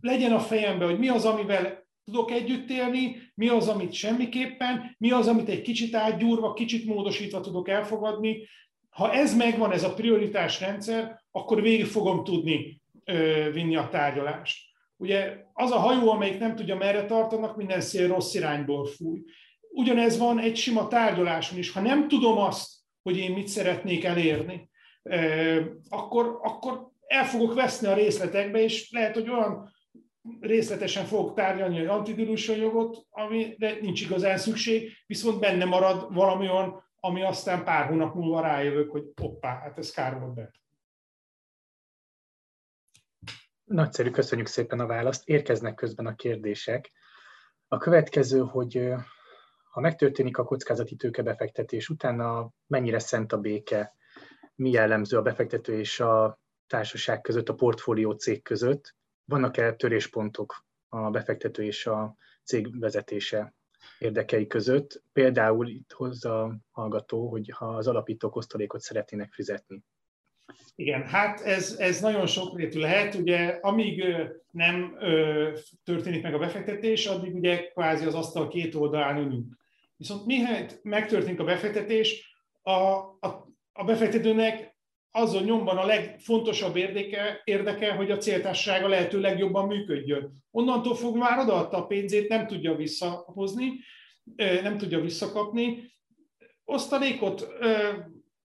legyen a fejemben, hogy mi az, amivel tudok együtt élni, mi az, amit semmiképpen, mi az, amit egy kicsit átgyúrva, kicsit módosítva tudok elfogadni. Ha ez megvan, ez a prioritás rendszer, akkor végig fogom tudni ö, vinni a tárgyalást. Ugye az a hajó, amelyik nem tudja merre tartanak, minden szél rossz irányból fúj. Ugyanez van egy sima tárgyaláson is. Ha nem tudom azt, hogy én mit szeretnék elérni, akkor, akkor el fogok veszni a részletekbe, és lehet, hogy olyan részletesen fogok tárgyalni a antidilution jogot, amire nincs igazán szükség, viszont benne marad valami olyan, ami aztán pár hónap múlva rájövök, hogy hoppá, hát ez kár volt be. Nagyszerű, köszönjük szépen a választ. Érkeznek közben a kérdések. A következő, hogy ha megtörténik a kockázati tőkebefektetés, utána mennyire szent a béke, mi jellemző a befektető és a társaság között, a portfólió cég között? Vannak-e töréspontok a befektető és a cég vezetése érdekei között? Például itt hozza a hallgató, hogy ha az alapítók osztalékot szeretnének fizetni. Igen, hát ez, ez nagyon sokrétű lehet. Ugye amíg nem történik meg a befektetés, addig ugye kvázi az asztal két oldalán ülünk. Viszont mihelyt megtörténik a befektetés, a, a, a befektetőnek azon nyomban a legfontosabb érdeke, érdeke, hogy a céltársasága lehető legjobban működjön. Onnantól fog már odaadta a pénzét, nem tudja visszahozni, nem tudja visszakapni. osztalékot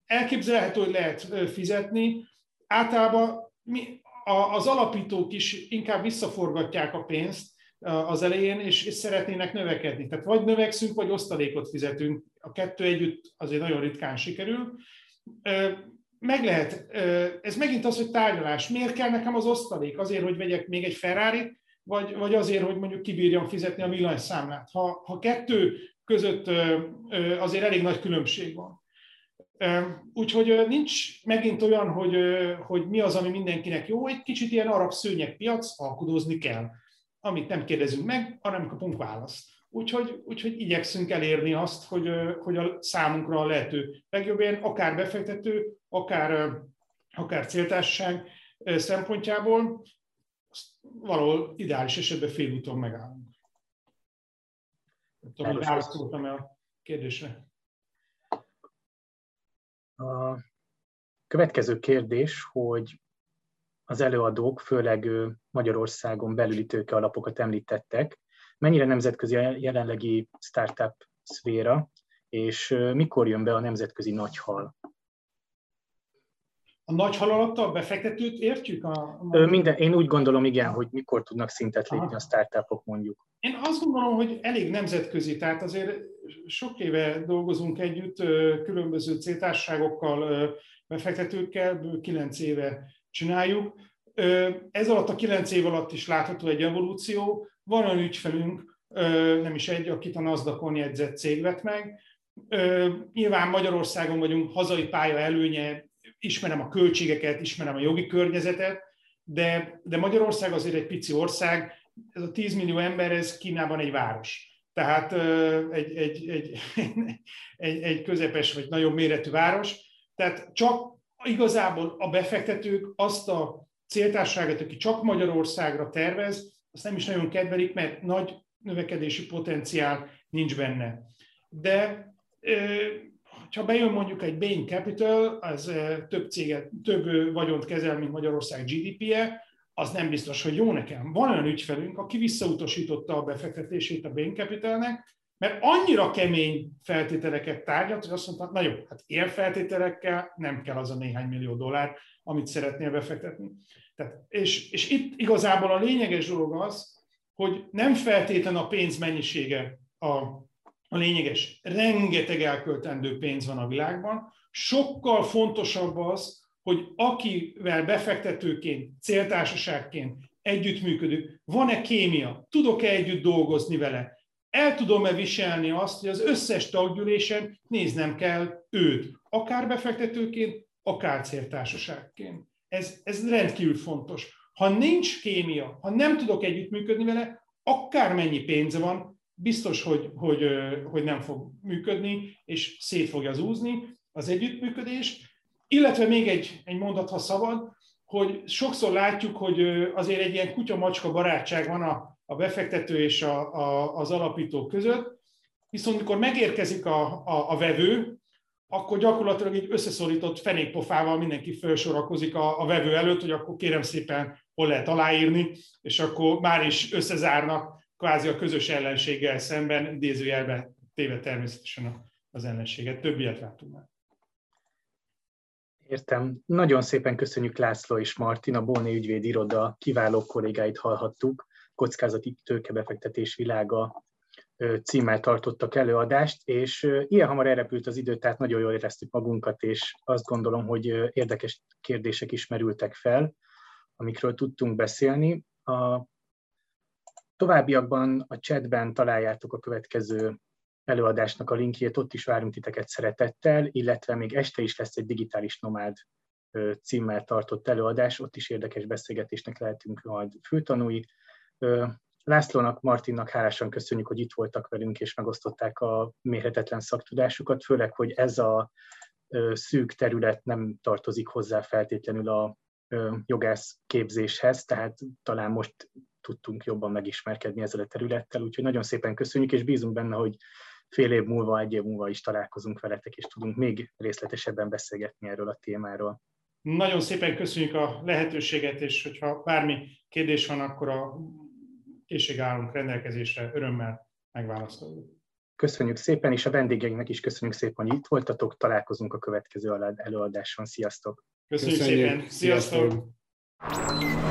elképzelhető, hogy lehet fizetni. Általában mi, az alapítók is inkább visszaforgatják a pénzt az elején, és, és szeretnének növekedni. Tehát vagy növekszünk, vagy osztalékot fizetünk. A kettő együtt azért nagyon ritkán sikerül. Meg lehet, ez megint az, hogy tárgyalás. Miért kell nekem az osztalék? Azért, hogy vegyek még egy ferrari vagy, vagy azért, hogy mondjuk kibírjam fizetni a villanyszámlát. Ha, ha kettő között azért elég nagy különbség van. Úgyhogy nincs megint olyan, hogy, hogy mi az, ami mindenkinek jó, egy kicsit ilyen arab piac, alkudozni kell. Amit nem kérdezünk meg, hanem kapunk választ. Úgyhogy, úgyhogy igyekszünk elérni azt, hogy, hogy a számunkra a lehető legjobb ilyen, akár befektető, akár, akár céltársaság szempontjából, valahol ideális esetben félúton megállunk. Nem tudom, hogy válaszoltam-e a kérdésre. A következő kérdés, hogy az előadók, főleg Magyarországon belüli tőke alapokat említettek. Mennyire nemzetközi a jelenlegi startup szféra, és mikor jön be a nemzetközi nagyhal? A nagy hal alatt a befektetőt értjük? A, a... Minden, én úgy gondolom, igen, hogy mikor tudnak szintet lépni Aha. a startupok mondjuk. Én azt gondolom, hogy elég nemzetközi, tehát azért sok éve dolgozunk együtt különböző céltársaságokkal, befektetőkkel, kilenc éve csináljuk. Ez alatt a kilenc év alatt is látható egy evolúció. Van olyan ügyfelünk, nem is egy, akit a NASDAQ-on jegyzett cég vett meg. Nyilván Magyarországon vagyunk, hazai pálya előnye, ismerem a költségeket, ismerem a jogi környezetet, de, de Magyarország azért egy pici ország, ez a 10 millió ember, ez Kínában egy város. Tehát egy, egy, egy, egy, egy közepes vagy nagyobb méretű város. Tehát csak igazából a befektetők azt a céltárságot, aki csak Magyarországra tervez, azt nem is nagyon kedvelik, mert nagy növekedési potenciál nincs benne. De ha bejön mondjuk egy Bain Capital, az több céget, több vagyont kezel, mint Magyarország GDP-je, az nem biztos, hogy jó nekem. Van olyan ügyfelünk, aki visszautasította a befektetését a Bain Capitalnek, mert annyira kemény feltételeket tárgyalt, hogy azt mondta, na jó, hát ilyen feltételekkel nem kell az a néhány millió dollár, amit szeretnél befektetni. Tehát, és, és itt igazából a lényeges dolog az, hogy nem feltétlen a pénz mennyisége a, a lényeges. Rengeteg elköltendő pénz van a világban. Sokkal fontosabb az, hogy akivel befektetőként, céltársaságként együttműködünk, van-e kémia, tudok-e együtt dolgozni vele, el tudom-e viselni azt, hogy az összes taggyűlésen néznem kell őt, akár befektetőként, akár céltársaságként. Ez, ez rendkívül fontos. Ha nincs kémia, ha nem tudok együttműködni vele, akármennyi pénz van, biztos, hogy, hogy, hogy nem fog működni, és szét fogja zúzni az együttműködés. Illetve még egy, egy mondat, ha szabad, hogy sokszor látjuk, hogy azért egy ilyen kutya-macska barátság van a, a befektető és a, a, az alapító között, viszont mikor megérkezik a, a, a vevő, akkor gyakorlatilag egy összeszorított fenékpofával mindenki felsorakozik a, a vevő előtt, hogy akkor kérem szépen hol lehet aláírni, és akkor már is összezárnak kvázi a közös ellenséggel szemben, idézőjelben téve természetesen az ellenséget. Több ilyet látunk már. Értem. Nagyon szépen köszönjük László és Martin, a Bóni ügyvéd iroda kiváló kollégáit hallhattuk, kockázati tőkebefektetés világa címmel tartottak előadást, és ilyen hamar elrepült az idő, tehát nagyon jól éreztük magunkat, és azt gondolom, hogy érdekes kérdések is merültek fel, amikről tudtunk beszélni. A továbbiakban a chatben találjátok a következő előadásnak a linkjét, ott is várunk titeket szeretettel, illetve még este is lesz egy digitális nomád címmel tartott előadás, ott is érdekes beszélgetésnek lehetünk majd főtanúi. Lászlónak, Martinnak hálásan köszönjük, hogy itt voltak velünk és megosztották a mérhetetlen szaktudásukat, főleg, hogy ez a szűk terület nem tartozik hozzá feltétlenül a jogász képzéshez, tehát talán most tudtunk jobban megismerkedni ezzel a területtel, úgyhogy nagyon szépen köszönjük, és bízunk benne, hogy fél év múlva, egy év múlva is találkozunk veletek, és tudunk még részletesebben beszélgetni erről a témáról. Nagyon szépen köszönjük a lehetőséget, és hogyha bármi kérdés van, akkor a készség állunk rendelkezésre, örömmel megválaszoljuk. Köszönjük szépen, és a vendégeinknek is köszönjük szépen, hogy itt voltatok. Találkozunk a következő előadáson. Sziasztok! Köszönjük, Köszönjük. szépen! Sziasztok! Sziasztok.